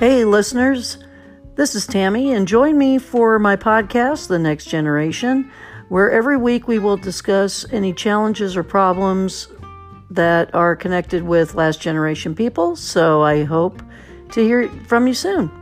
Hey, listeners, this is Tammy, and join me for my podcast, The Next Generation, where every week we will discuss any challenges or problems that are connected with last generation people. So I hope to hear from you soon.